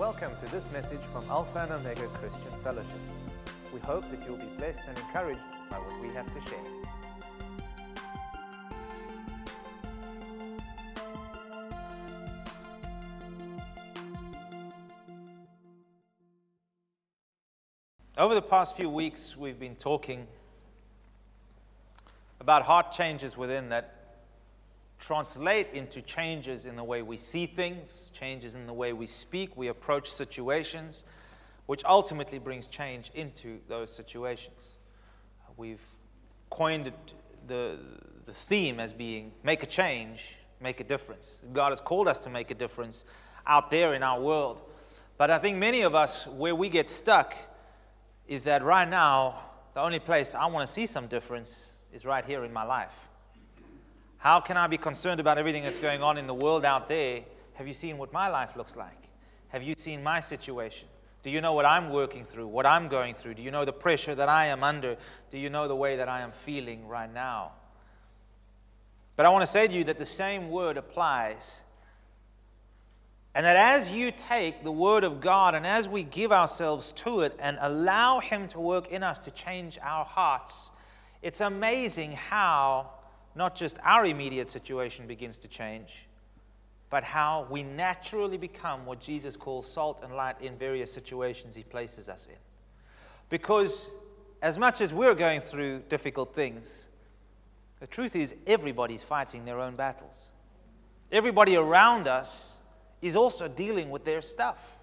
Welcome to this message from Alpha and Omega Christian Fellowship. We hope that you'll be blessed and encouraged by what we have to share. Over the past few weeks, we've been talking about heart changes within that translate into changes in the way we see things, changes in the way we speak, we approach situations, which ultimately brings change into those situations. We've coined the, the theme as being make a change, make a difference. God has called us to make a difference out there in our world. But I think many of us, where we get stuck, is that right now, the only place I want to see some difference is right here in my life. How can I be concerned about everything that's going on in the world out there? Have you seen what my life looks like? Have you seen my situation? Do you know what I'm working through, what I'm going through? Do you know the pressure that I am under? Do you know the way that I am feeling right now? But I want to say to you that the same word applies. And that as you take the word of God and as we give ourselves to it and allow Him to work in us to change our hearts, it's amazing how not just our immediate situation begins to change, but how we naturally become what Jesus calls salt and light in various situations he places us in. Because as much as we're going through difficult things, the truth is everybody's fighting their own battles. Everybody around us is also dealing with their stuff.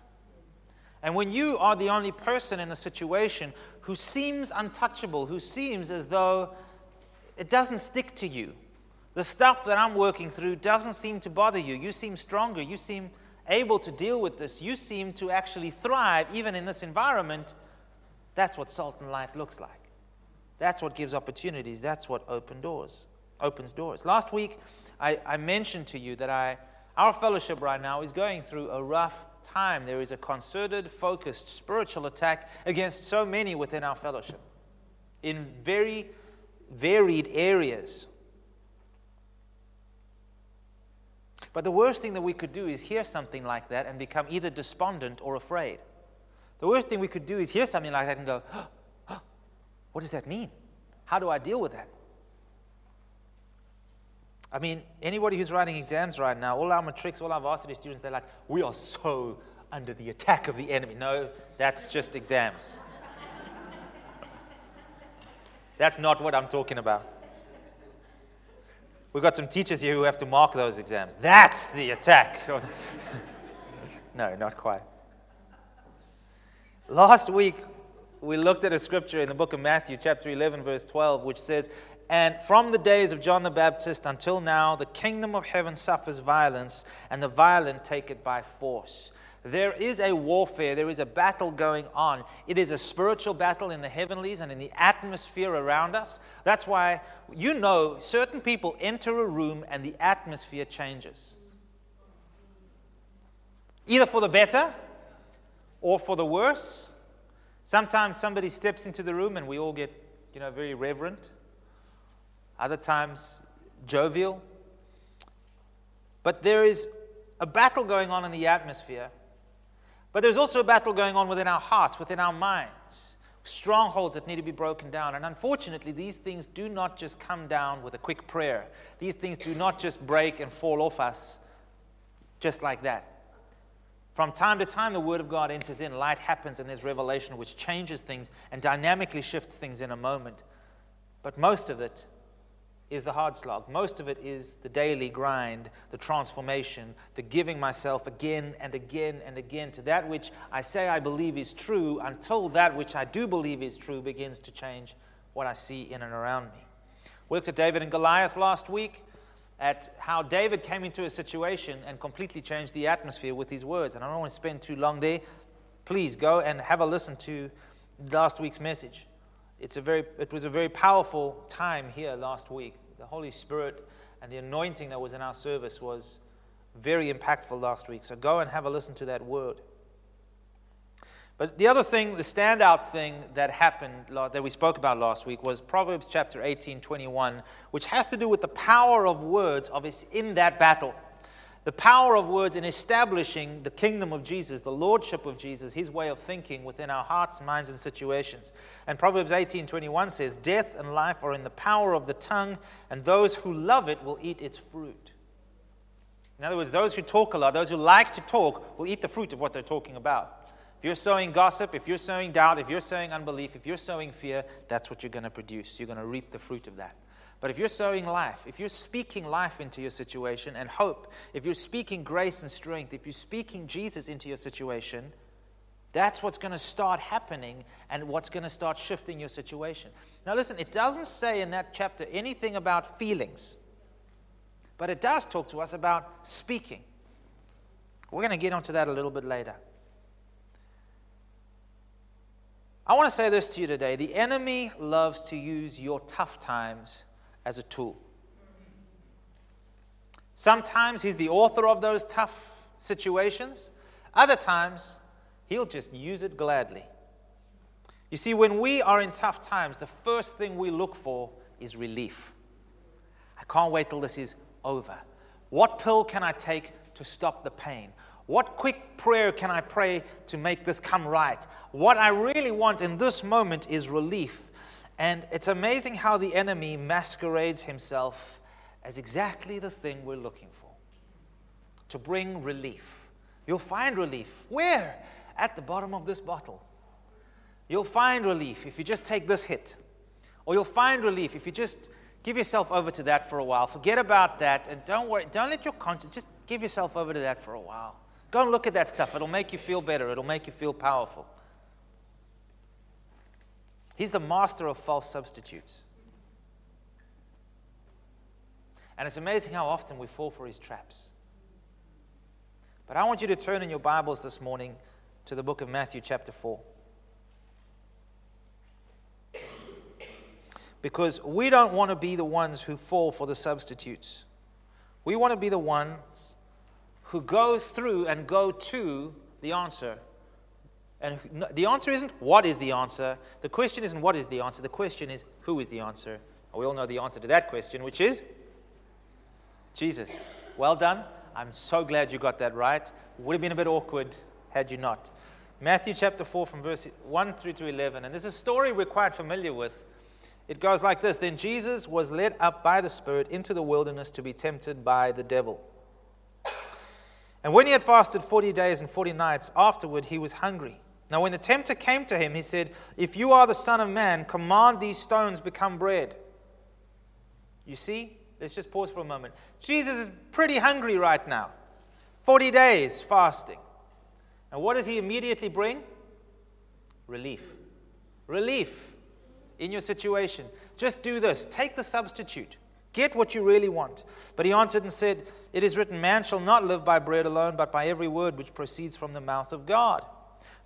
And when you are the only person in the situation who seems untouchable, who seems as though it doesn't stick to you. The stuff that I'm working through doesn't seem to bother you. You seem stronger. You seem able to deal with this. You seem to actually thrive even in this environment. That's what salt and light looks like. That's what gives opportunities. That's what open doors, opens doors. Last week, I, I mentioned to you that I, our fellowship right now is going through a rough time. There is a concerted, focused spiritual attack against so many within our fellowship in very varied areas. But the worst thing that we could do is hear something like that and become either despondent or afraid. The worst thing we could do is hear something like that and go, What does that mean? How do I deal with that? I mean, anybody who's writing exams right now, all our matrics, all our varsity students, they're like, We are so under the attack of the enemy. No, that's just exams. That's not what I'm talking about. We've got some teachers here who have to mark those exams. That's the attack. no, not quite. Last week, we looked at a scripture in the book of Matthew, chapter 11, verse 12, which says, And from the days of John the Baptist until now, the kingdom of heaven suffers violence, and the violent take it by force. There is a warfare, there is a battle going on. It is a spiritual battle in the heavenlies and in the atmosphere around us. That's why you know certain people enter a room and the atmosphere changes. Either for the better or for the worse. Sometimes somebody steps into the room and we all get, you know, very reverent. Other times, jovial. But there is a battle going on in the atmosphere but there's also a battle going on within our hearts, within our minds, strongholds that need to be broken down. And unfortunately, these things do not just come down with a quick prayer, these things do not just break and fall off us just like that. From time to time, the Word of God enters in, light happens, and there's revelation which changes things and dynamically shifts things in a moment. But most of it is the hard slog. Most of it is the daily grind, the transformation, the giving myself again and again and again to that which I say I believe is true until that which I do believe is true begins to change what I see in and around me. We looked at David and Goliath last week, at how David came into a situation and completely changed the atmosphere with his words. And I don't want to spend too long there. Please go and have a listen to last week's message it's a very, it was a very powerful time here last week. The Holy Spirit and the anointing that was in our service was very impactful last week. So go and have a listen to that word. But the other thing, the standout thing that happened that we spoke about last week was Proverbs chapter 18, 21, which has to do with the power of words of in that battle. The power of words in establishing the kingdom of Jesus, the lordship of Jesus, his way of thinking within our hearts, minds, and situations. And Proverbs 18:21 says, "Death and life are in the power of the tongue, and those who love it will eat its fruit." In other words, those who talk a lot, those who like to talk, will eat the fruit of what they're talking about. If you're sowing gossip, if you're sowing doubt, if you're sowing unbelief, if you're sowing fear, that's what you're going to produce. You're going to reap the fruit of that. But if you're sowing life, if you're speaking life into your situation and hope, if you're speaking grace and strength, if you're speaking Jesus into your situation, that's what's going to start happening and what's going to start shifting your situation. Now, listen, it doesn't say in that chapter anything about feelings, but it does talk to us about speaking. We're going to get onto that a little bit later. I want to say this to you today the enemy loves to use your tough times as a tool. Sometimes he's the author of those tough situations, other times, he'll just use it gladly. You see, when we are in tough times, the first thing we look for is relief. I can't wait till this is over. What pill can I take to stop the pain? What quick prayer can I pray to make this come right? What I really want in this moment is relief. And it's amazing how the enemy masquerades himself as exactly the thing we're looking for to bring relief. You'll find relief. Where? At the bottom of this bottle. You'll find relief if you just take this hit. Or you'll find relief if you just give yourself over to that for a while. Forget about that and don't worry. Don't let your conscience, just give yourself over to that for a while. Go and look at that stuff. It'll make you feel better, it'll make you feel powerful. He's the master of false substitutes. And it's amazing how often we fall for his traps. But I want you to turn in your Bibles this morning to the book of Matthew, chapter 4. Because we don't want to be the ones who fall for the substitutes. We want to be the ones who go through and go to the answer and the answer isn't what is the answer. The question isn't what is the answer. The question is who is the answer. And we all know the answer to that question, which is Jesus. Well done. I'm so glad you got that right. Would have been a bit awkward had you not. Matthew chapter 4, from verse 1 through to 11. And this is a story we're quite familiar with. It goes like this Then Jesus was led up by the Spirit into the wilderness to be tempted by the devil. And when he had fasted 40 days and 40 nights, afterward he was hungry. Now, when the tempter came to him, he said, If you are the Son of Man, command these stones become bread. You see? Let's just pause for a moment. Jesus is pretty hungry right now. 40 days fasting. And what does he immediately bring? Relief. Relief in your situation. Just do this. Take the substitute. Get what you really want. But he answered and said, It is written, Man shall not live by bread alone, but by every word which proceeds from the mouth of God.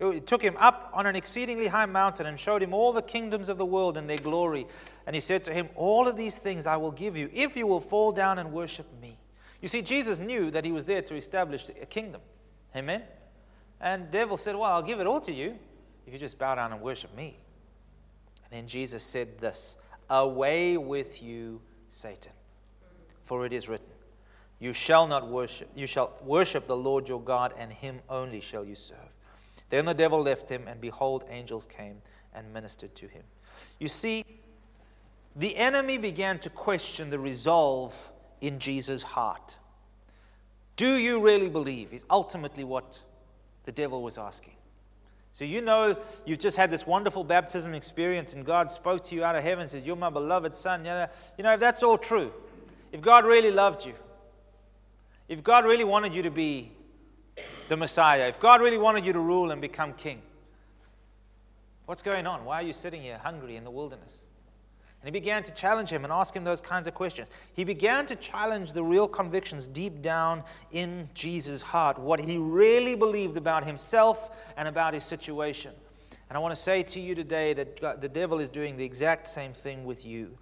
it took him up on an exceedingly high mountain and showed him all the kingdoms of the world and their glory. And he said to him, All of these things I will give you if you will fall down and worship me. You see, Jesus knew that he was there to establish a kingdom. Amen? And devil said, Well, I'll give it all to you if you just bow down and worship me. And then Jesus said this Away with you, Satan. For it is written, You shall not worship, you shall worship the Lord your God, and him only shall you serve. Then the devil left him, and behold, angels came and ministered to him. You see, the enemy began to question the resolve in Jesus' heart. Do you really believe? Is ultimately what the devil was asking. So, you know, you've just had this wonderful baptism experience, and God spoke to you out of heaven says, You're my beloved son. You know, if that's all true, if God really loved you, if God really wanted you to be the Messiah, if God really wanted you to rule and become king, what's going on? Why are you sitting here hungry in the wilderness? And he began to challenge him and ask him those kinds of questions. He began to challenge the real convictions deep down in Jesus' heart, what he really believed about himself and about his situation. And I want to say to you today that the devil is doing the exact same thing with you.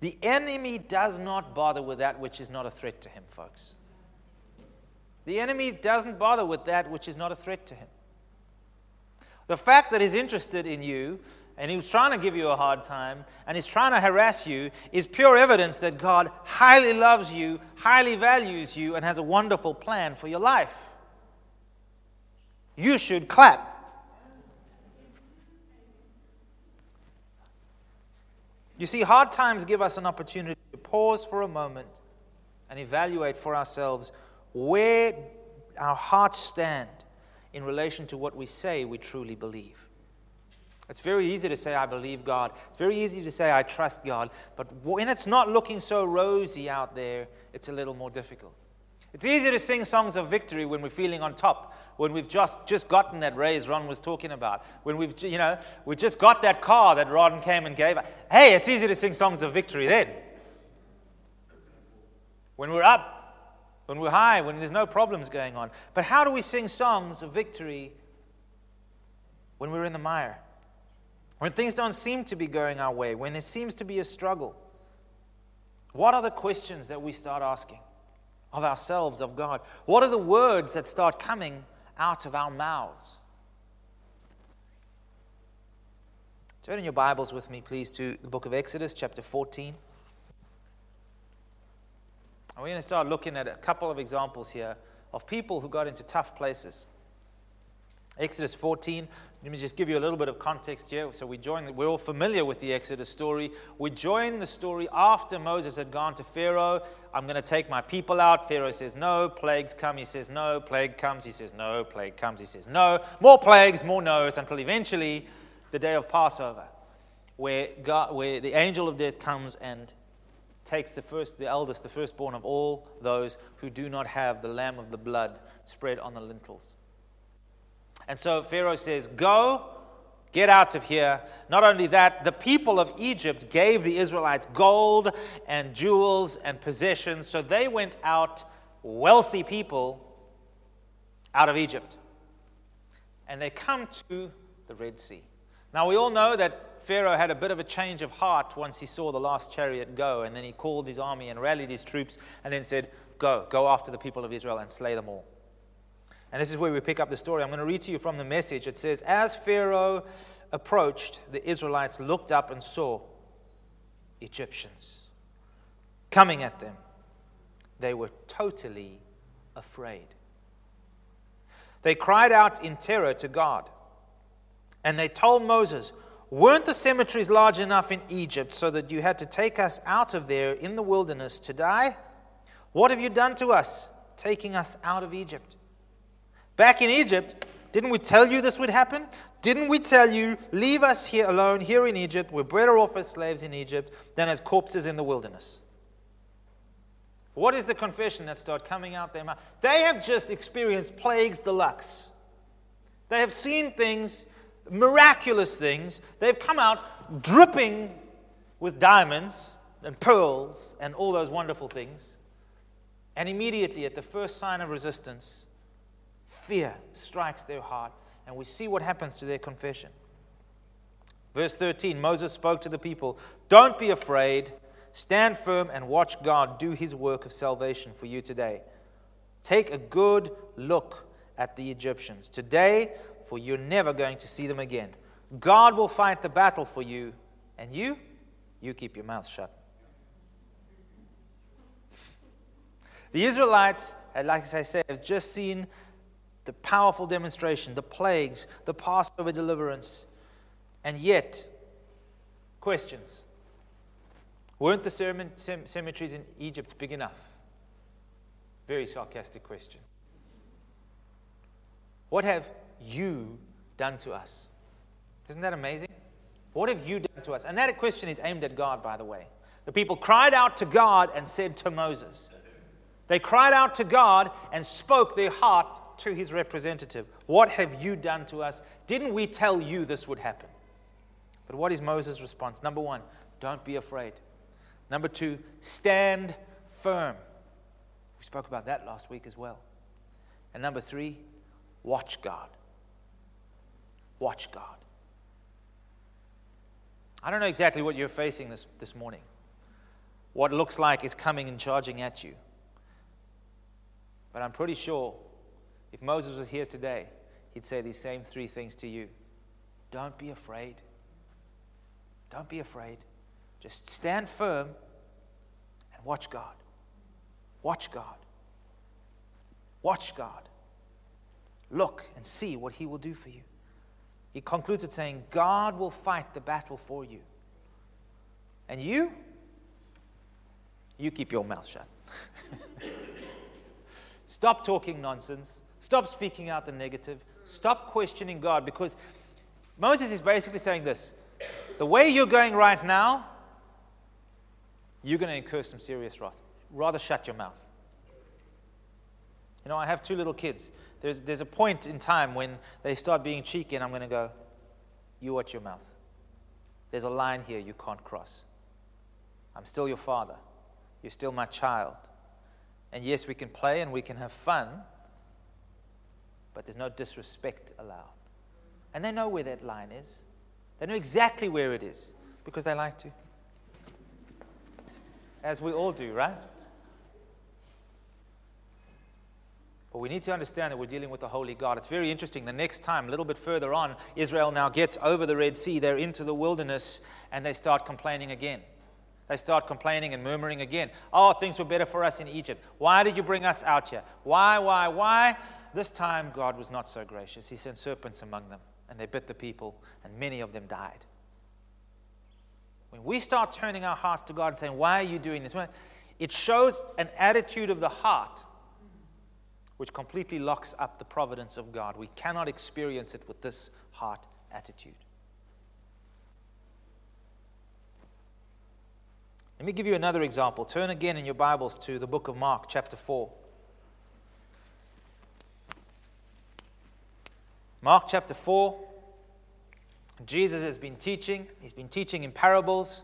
The enemy does not bother with that which is not a threat to him, folks. The enemy doesn't bother with that which is not a threat to him. The fact that he's interested in you and he's trying to give you a hard time and he's trying to harass you is pure evidence that God highly loves you, highly values you, and has a wonderful plan for your life. You should clap. You see, hard times give us an opportunity to pause for a moment and evaluate for ourselves where our hearts stand in relation to what we say we truly believe. It's very easy to say, I believe God. It's very easy to say, I trust God. But when it's not looking so rosy out there, it's a little more difficult. It's easy to sing songs of victory when we're feeling on top, when we've just, just gotten that raise Ron was talking about, when we've, you know, we just got that car that Ron came and gave. Hey, it's easy to sing songs of victory then. When we're up, when we're high, when there's no problems going on. But how do we sing songs of victory when we're in the mire? When things don't seem to be going our way, when there seems to be a struggle? What are the questions that we start asking? of ourselves, of God? What are the words that start coming out of our mouths? Turn in your Bibles with me, please, to the book of Exodus, chapter 14. And we're going to start looking at a couple of examples here of people who got into tough places. Exodus 14, let me just give you a little bit of context here. So we join, we're all familiar with the Exodus story. We join the story after Moses had gone to Pharaoh. I'm going to take my people out. Pharaoh says no. Plagues come. He says no. Plague comes. He says no. Plague comes. He says no. More plagues, more no's, until eventually the day of Passover, where, God, where the angel of death comes and takes the first, the eldest, the firstborn of all those who do not have the lamb of the blood spread on the lintels. And so Pharaoh says, Go, get out of here. Not only that, the people of Egypt gave the Israelites gold and jewels and possessions. So they went out, wealthy people, out of Egypt. And they come to the Red Sea. Now, we all know that Pharaoh had a bit of a change of heart once he saw the last chariot go, and then he called his army and rallied his troops and then said, Go, go after the people of Israel and slay them all. And this is where we pick up the story. I'm going to read to you from the message. It says, As Pharaoh approached, the Israelites looked up and saw Egyptians coming at them. They were totally afraid. They cried out in terror to God. And they told Moses, Weren't the cemeteries large enough in Egypt so that you had to take us out of there in the wilderness to die? What have you done to us, taking us out of Egypt? Back in Egypt, didn't we tell you this would happen? Didn't we tell you, leave us here alone here in Egypt? We're better off as slaves in Egypt than as corpses in the wilderness. What is the confession that started coming out their mouth? They have just experienced plagues deluxe. They have seen things, miraculous things. They've come out dripping with diamonds and pearls and all those wonderful things. And immediately, at the first sign of resistance, fear strikes their heart, and we see what happens to their confession. Verse 13 Moses spoke to the people Don't be afraid, stand firm, and watch God do his work of salvation for you today. Take a good look at the Egyptians today, for you're never going to see them again. God will fight the battle for you, and you, you keep your mouth shut. The Israelites, like I said, have just seen the powerful demonstration, the plagues, the Passover deliverance. And yet, questions. Weren't the cemeteries in Egypt big enough? Very sarcastic question. What have you done to us? Isn't that amazing? What have you done to us? And that question is aimed at God, by the way. The people cried out to God and said to Moses, They cried out to God and spoke their heart to his representative, What have you done to us? Didn't we tell you this would happen? But what is Moses' response? Number one, don't be afraid. Number two, stand firm. We spoke about that last week as well. And number three, watch God. Watch God. I don't know exactly what you're facing this, this morning, what looks like is coming and charging at you. But I'm pretty sure if Moses was here today, he'd say these same three things to you Don't be afraid. Don't be afraid. Just stand firm and watch God. Watch God. Watch God. Look and see what He will do for you. He concludes it saying, God will fight the battle for you. And you, you keep your mouth shut. Stop talking nonsense. Stop speaking out the negative. Stop questioning God because Moses is basically saying this the way you're going right now, you're going to incur some serious wrath. Rather shut your mouth. You know, I have two little kids. There's, there's a point in time when they start being cheeky, and I'm going to go, You watch your mouth. There's a line here you can't cross. I'm still your father. You're still my child. And yes, we can play and we can have fun, but there's no disrespect allowed. And they know where that line is. They know exactly where it is because they like to. As we all do, right? But we need to understand that we're dealing with a holy God. It's very interesting. The next time, a little bit further on, Israel now gets over the Red Sea. They're into the wilderness and they start complaining again. They start complaining and murmuring again. Oh, things were better for us in Egypt. Why did you bring us out here? Why, why, why? This time, God was not so gracious. He sent serpents among them, and they bit the people, and many of them died. When we start turning our hearts to God and saying, Why are you doing this? It shows an attitude of the heart which completely locks up the providence of God. We cannot experience it with this heart attitude. Let me give you another example. Turn again in your Bibles to the book of Mark, chapter 4. Mark chapter 4. Jesus has been teaching. He's been teaching in parables.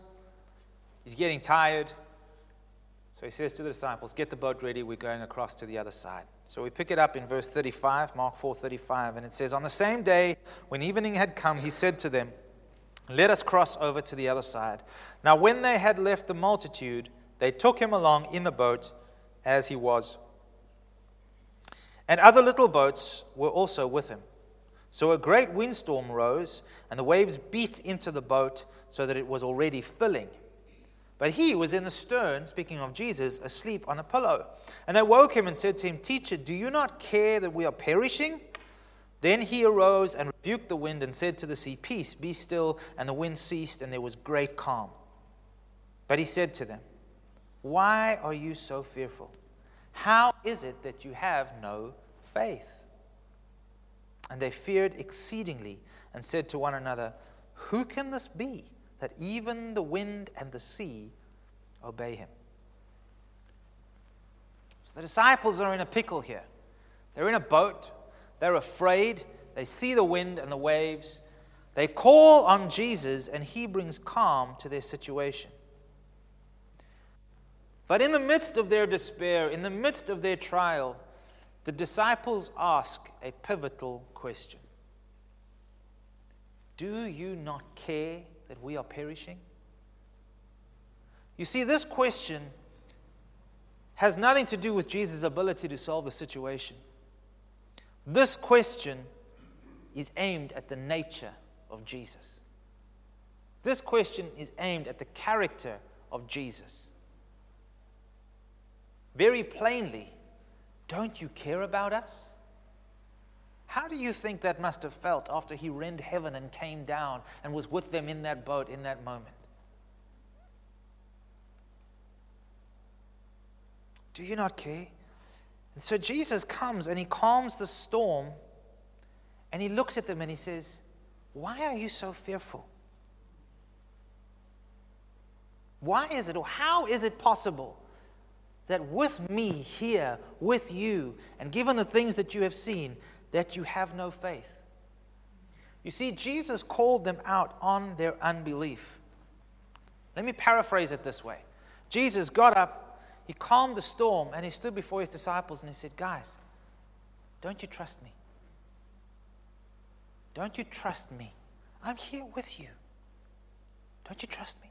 He's getting tired. So he says to the disciples, Get the boat ready. We're going across to the other side. So we pick it up in verse 35, Mark 4 35, and it says, On the same day, when evening had come, he said to them, Let us cross over to the other side. Now, when they had left the multitude, they took him along in the boat as he was. And other little boats were also with him. So a great windstorm rose, and the waves beat into the boat so that it was already filling. But he was in the stern, speaking of Jesus, asleep on a pillow. And they woke him and said to him, Teacher, do you not care that we are perishing? Then he arose and rebuked the wind and said to the sea, Peace, be still. And the wind ceased, and there was great calm. But he said to them, Why are you so fearful? How is it that you have no faith? And they feared exceedingly and said to one another, Who can this be? That even the wind and the sea obey him. The disciples are in a pickle here. They're in a boat, they're afraid, they see the wind and the waves. They call on Jesus, and he brings calm to their situation. But in the midst of their despair, in the midst of their trial, the disciples ask a pivotal question Do you not care that we are perishing? You see, this question has nothing to do with Jesus' ability to solve the situation. This question is aimed at the nature of Jesus. This question is aimed at the character of Jesus. Very plainly, don't you care about us? How do you think that must have felt after he rend heaven and came down and was with them in that boat in that moment? Do you not care? And so Jesus comes and he calms the storm and he looks at them and he says, Why are you so fearful? Why is it, or how is it possible that with me here, with you, and given the things that you have seen, that you have no faith. You see, Jesus called them out on their unbelief. Let me paraphrase it this way Jesus got up, he calmed the storm, and he stood before his disciples and he said, Guys, don't you trust me? Don't you trust me? I'm here with you. Don't you trust me?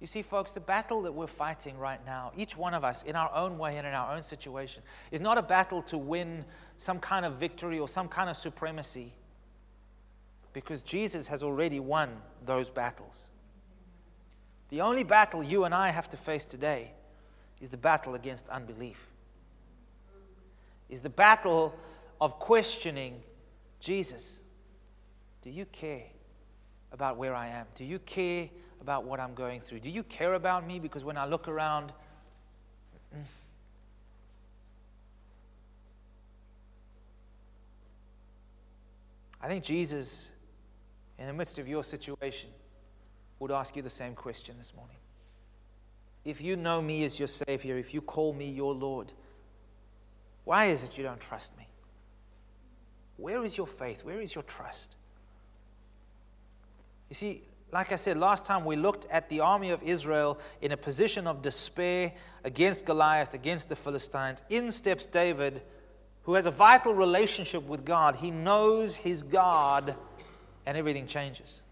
You see, folks, the battle that we're fighting right now, each one of us in our own way and in our own situation, is not a battle to win some kind of victory or some kind of supremacy because Jesus has already won those battles. The only battle you and I have to face today is the battle against unbelief, is the battle of questioning Jesus. Do you care about where I am? Do you care about what I'm going through? Do you care about me? Because when I look around, mm, I think Jesus, in the midst of your situation, would ask you the same question this morning. If you know me as your Savior, if you call me your Lord, why is it you don't trust me? Where is your faith? Where is your trust? You see, like I said last time, we looked at the army of Israel in a position of despair against Goliath, against the Philistines. In steps David, who has a vital relationship with God. He knows his God, and everything changes.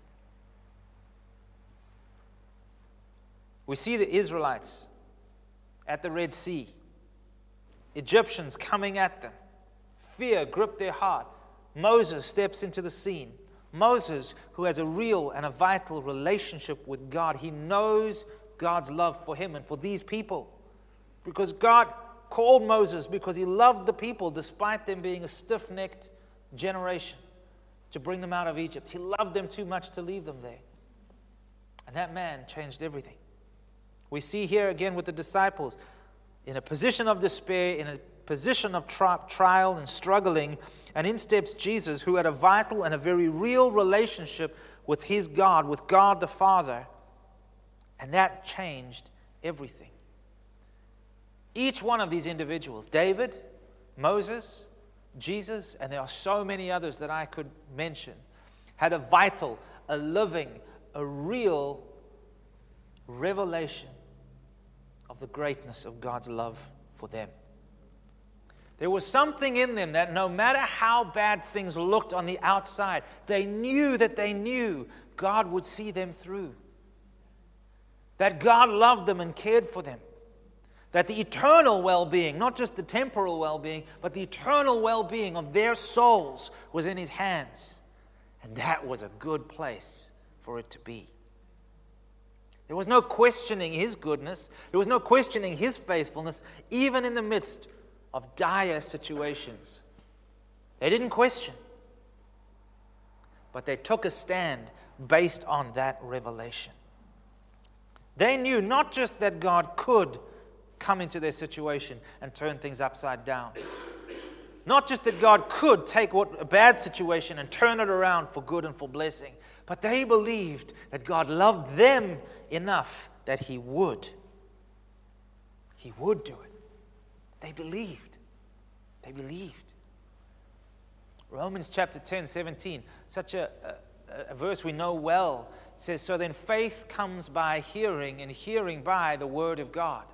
We see the Israelites at the Red Sea, Egyptians coming at them. Fear gripped their heart. Moses steps into the scene. Moses, who has a real and a vital relationship with God, he knows God's love for him and for these people. Because God called Moses because he loved the people despite them being a stiff necked generation to bring them out of Egypt. He loved them too much to leave them there. And that man changed everything. We see here again with the disciples in a position of despair, in a position of tri- trial and struggling, and in steps Jesus, who had a vital and a very real relationship with his God, with God the Father, and that changed everything. Each one of these individuals, David, Moses, Jesus, and there are so many others that I could mention, had a vital, a living, a real revelation of the greatness of God's love for them. There was something in them that no matter how bad things looked on the outside, they knew that they knew God would see them through. That God loved them and cared for them. That the eternal well being, not just the temporal well being, but the eternal well being of their souls was in His hands. And that was a good place for it to be. There was no questioning His goodness, there was no questioning His faithfulness, even in the midst of dire situations. They didn't question, but they took a stand based on that revelation. They knew not just that God could come into their situation and turn things upside down. Not just that God could take what, a bad situation and turn it around for good and for blessing, but they believed that God loved them enough that He would. He would do it. They believed. They believed. Romans chapter 10, 17, such a, a, a verse we know well. says, So then faith comes by hearing, and hearing by the word of God.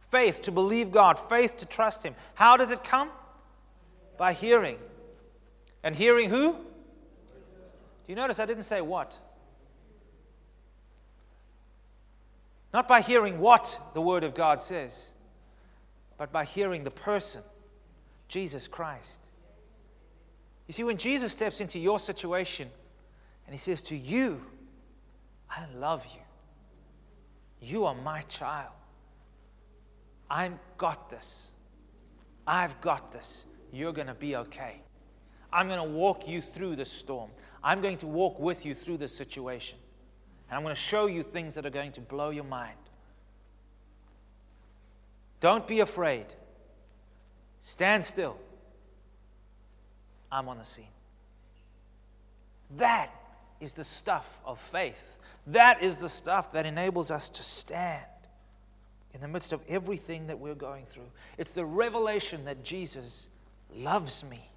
Faith to believe God, faith to trust Him. How does it come? By hearing. And hearing who? Do you notice I didn't say what? Not by hearing what the Word of God says but by hearing the person, Jesus Christ. You see, when Jesus steps into your situation and he says to you, I love you, you are my child, I've got this, I've got this, you're going to be okay. I'm going to walk you through the storm. I'm going to walk with you through the situation. And I'm going to show you things that are going to blow your mind. Don't be afraid. Stand still. I'm on the scene. That is the stuff of faith. That is the stuff that enables us to stand in the midst of everything that we're going through. It's the revelation that Jesus loves me.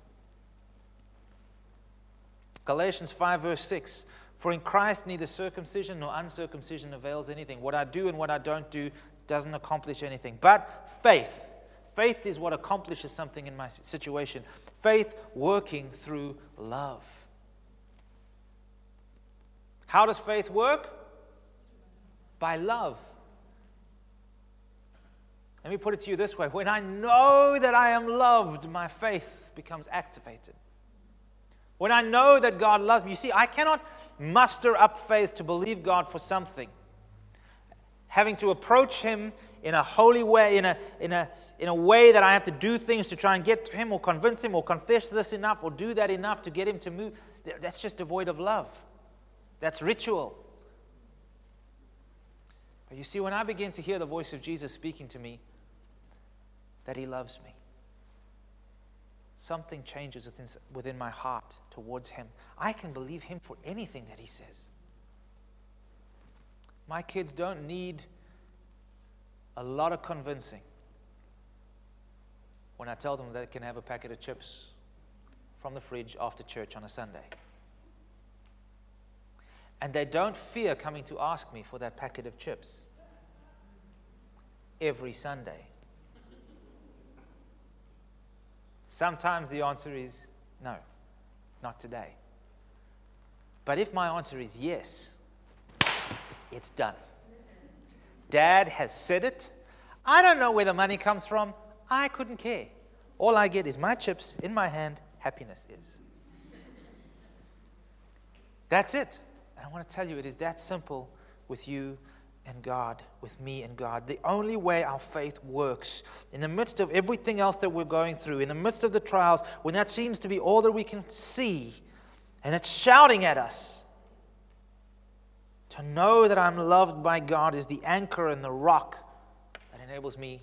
Galatians 5, verse 6 For in Christ neither circumcision nor uncircumcision avails anything. What I do and what I don't do, doesn't accomplish anything. But faith, faith is what accomplishes something in my situation. Faith working through love. How does faith work? By love. Let me put it to you this way when I know that I am loved, my faith becomes activated. When I know that God loves me, you see, I cannot muster up faith to believe God for something. Having to approach Him in a holy way, in a, in, a, in a way that I have to do things to try and get to Him or convince Him or confess this enough or do that enough to get Him to move, that's just devoid of love. That's ritual. But you see, when I begin to hear the voice of Jesus speaking to me, that He loves me, something changes within, within my heart towards Him. I can believe Him for anything that He says. My kids don't need a lot of convincing when I tell them they can have a packet of chips from the fridge after church on a Sunday. And they don't fear coming to ask me for that packet of chips every Sunday. Sometimes the answer is no, not today. But if my answer is yes, it's done. Dad has said it. I don't know where the money comes from. I couldn't care. All I get is my chips in my hand. Happiness is. That's it. And I want to tell you, it is that simple with you and God, with me and God. The only way our faith works, in the midst of everything else that we're going through, in the midst of the trials, when that seems to be all that we can see, and it's shouting at us, to know that I'm loved by God is the anchor and the rock that enables me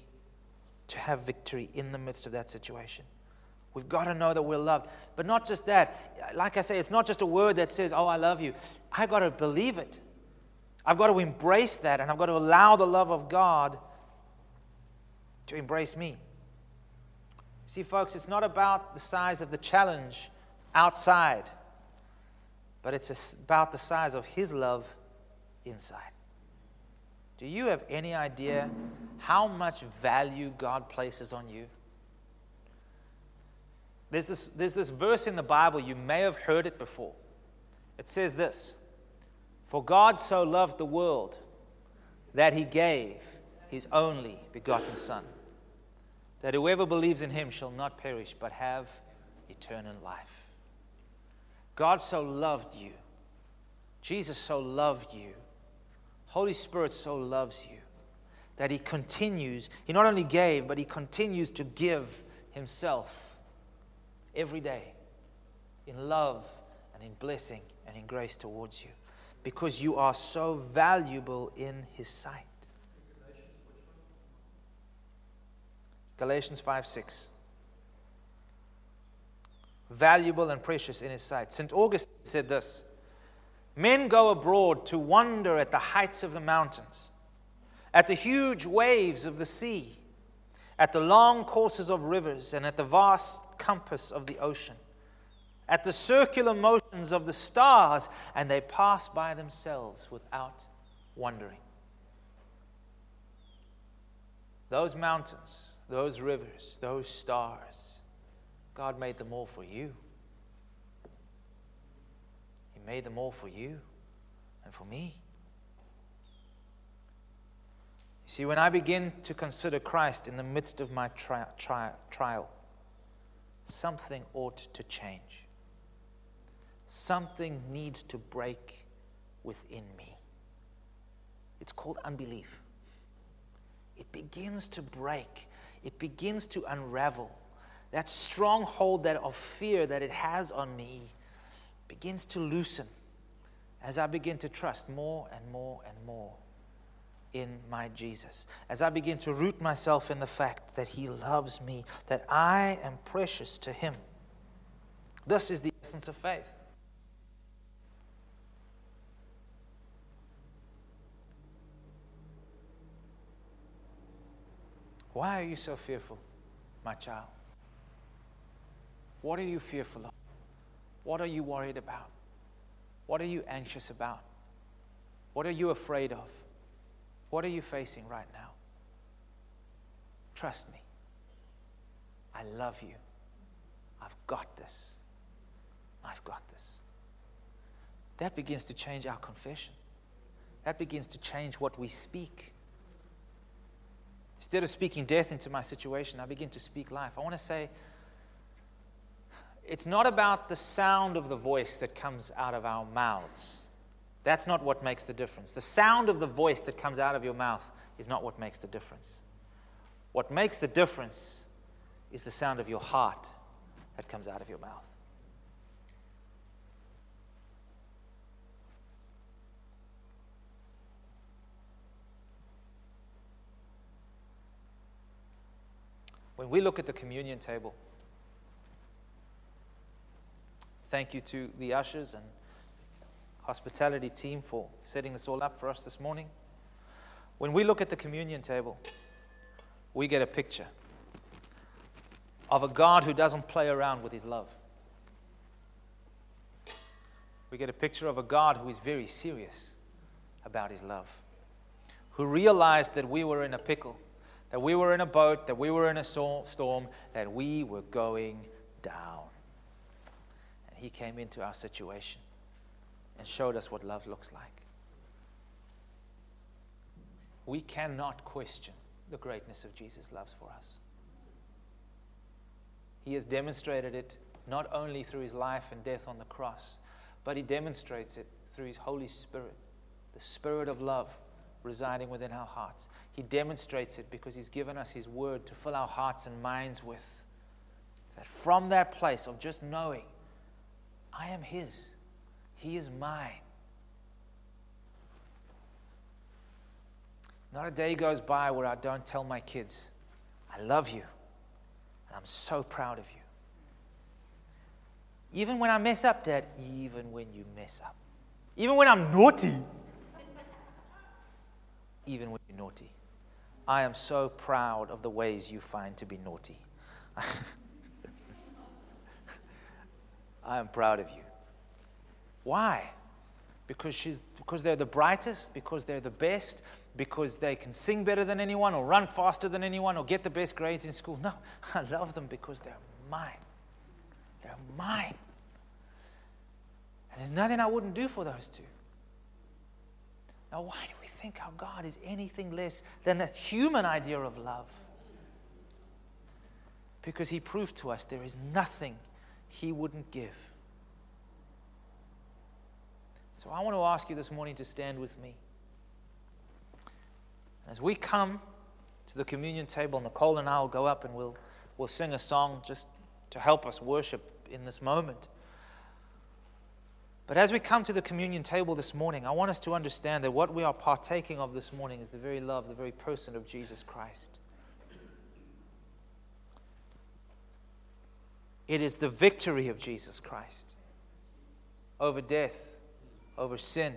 to have victory in the midst of that situation. We've got to know that we're loved. But not just that. Like I say, it's not just a word that says, Oh, I love you. I've got to believe it. I've got to embrace that, and I've got to allow the love of God to embrace me. See, folks, it's not about the size of the challenge outside, but it's about the size of His love inside. Do you have any idea how much value God places on you? There's this, there's this verse in the Bible, you may have heard it before. It says this For God so loved the world that he gave his only begotten Son, that whoever believes in him shall not perish but have eternal life. God so loved you, Jesus so loved you Holy Spirit so loves you that he continues, he not only gave, but he continues to give himself every day in love and in blessing and in grace towards you because you are so valuable in his sight. Galatians 5 6. Valuable and precious in his sight. St. Augustine said this Men go abroad to wonder at the heights of the mountains, at the huge waves of the sea, at the long courses of rivers, and at the vast compass of the ocean, at the circular motions of the stars, and they pass by themselves without wondering. Those mountains, those rivers, those stars, God made them all for you. Made them all for you and for me. You see, when I begin to consider Christ in the midst of my tri- tri- trial, something ought to change. Something needs to break within me. It's called unbelief. It begins to break, it begins to unravel. That stronghold that of fear that it has on me begins to loosen as I begin to trust more and more and more in my Jesus. As I begin to root myself in the fact that He loves me, that I am precious to Him. This is the essence of faith. Why are you so fearful, my child? What are you fearful of? What are you worried about? What are you anxious about? What are you afraid of? What are you facing right now? Trust me. I love you. I've got this. I've got this. that begins to change our confession. That begins to change what we speak. Instead of speaking death into my situation, I begin to speak life. I want to say, it's not about the sound of the voice that comes out of our mouths. That's not what makes the difference. The sound of the voice that comes out of your mouth is not what makes the difference. What makes the difference is the sound of your heart that comes out of your mouth. When we look at the communion table, thank you to the ushers and hospitality team for setting this all up for us this morning. When we look at the communion table, we get a picture of a God who doesn't play around with his love. We get a picture of a God who is very serious about his love, who realized that we were in a pickle, that we were in a boat, that we were in a storm, that we were going down. He came into our situation and showed us what love looks like. We cannot question the greatness of Jesus' love for us. He has demonstrated it not only through his life and death on the cross, but he demonstrates it through his Holy Spirit, the Spirit of love residing within our hearts. He demonstrates it because he's given us his word to fill our hearts and minds with. That from that place of just knowing, I am his, he is mine. Not a day goes by where I don't tell my kids, I love you, and I'm so proud of you. Even when I mess up, Dad, even when you mess up. Even when I'm naughty. even when you're naughty. I am so proud of the ways you find to be naughty. I am proud of you. Why? Because, she's, because they're the brightest, because they're the best, because they can sing better than anyone, or run faster than anyone, or get the best grades in school. No, I love them because they're mine. They're mine. And there's nothing I wouldn't do for those two. Now, why do we think our God is anything less than a human idea of love? Because He proved to us there is nothing He wouldn't give. So I want to ask you this morning to stand with me. As we come to the communion table, Nicole and I will go up and we'll, we'll sing a song just to help us worship in this moment. But as we come to the communion table this morning, I want us to understand that what we are partaking of this morning is the very love, the very person of Jesus Christ. It is the victory of Jesus Christ over death, over sin,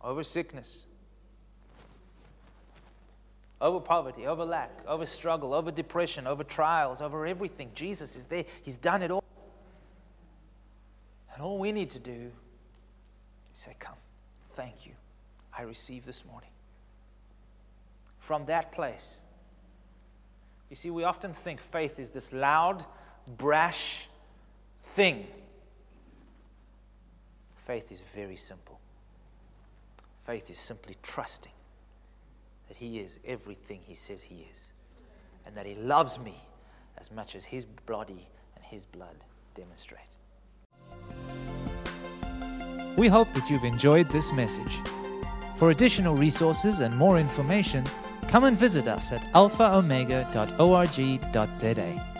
over sickness, over poverty, over lack, over struggle, over depression, over trials, over everything. Jesus is there. He's done it all. And all we need to do is say, Come, thank you. I receive this morning. From that place, you see, we often think faith is this loud, brash thing. Faith is very simple. Faith is simply trusting that He is everything He says He is, and that He loves me as much as His body and His blood demonstrate. We hope that you've enjoyed this message. For additional resources and more information, come and visit us at alphaomega.org.za.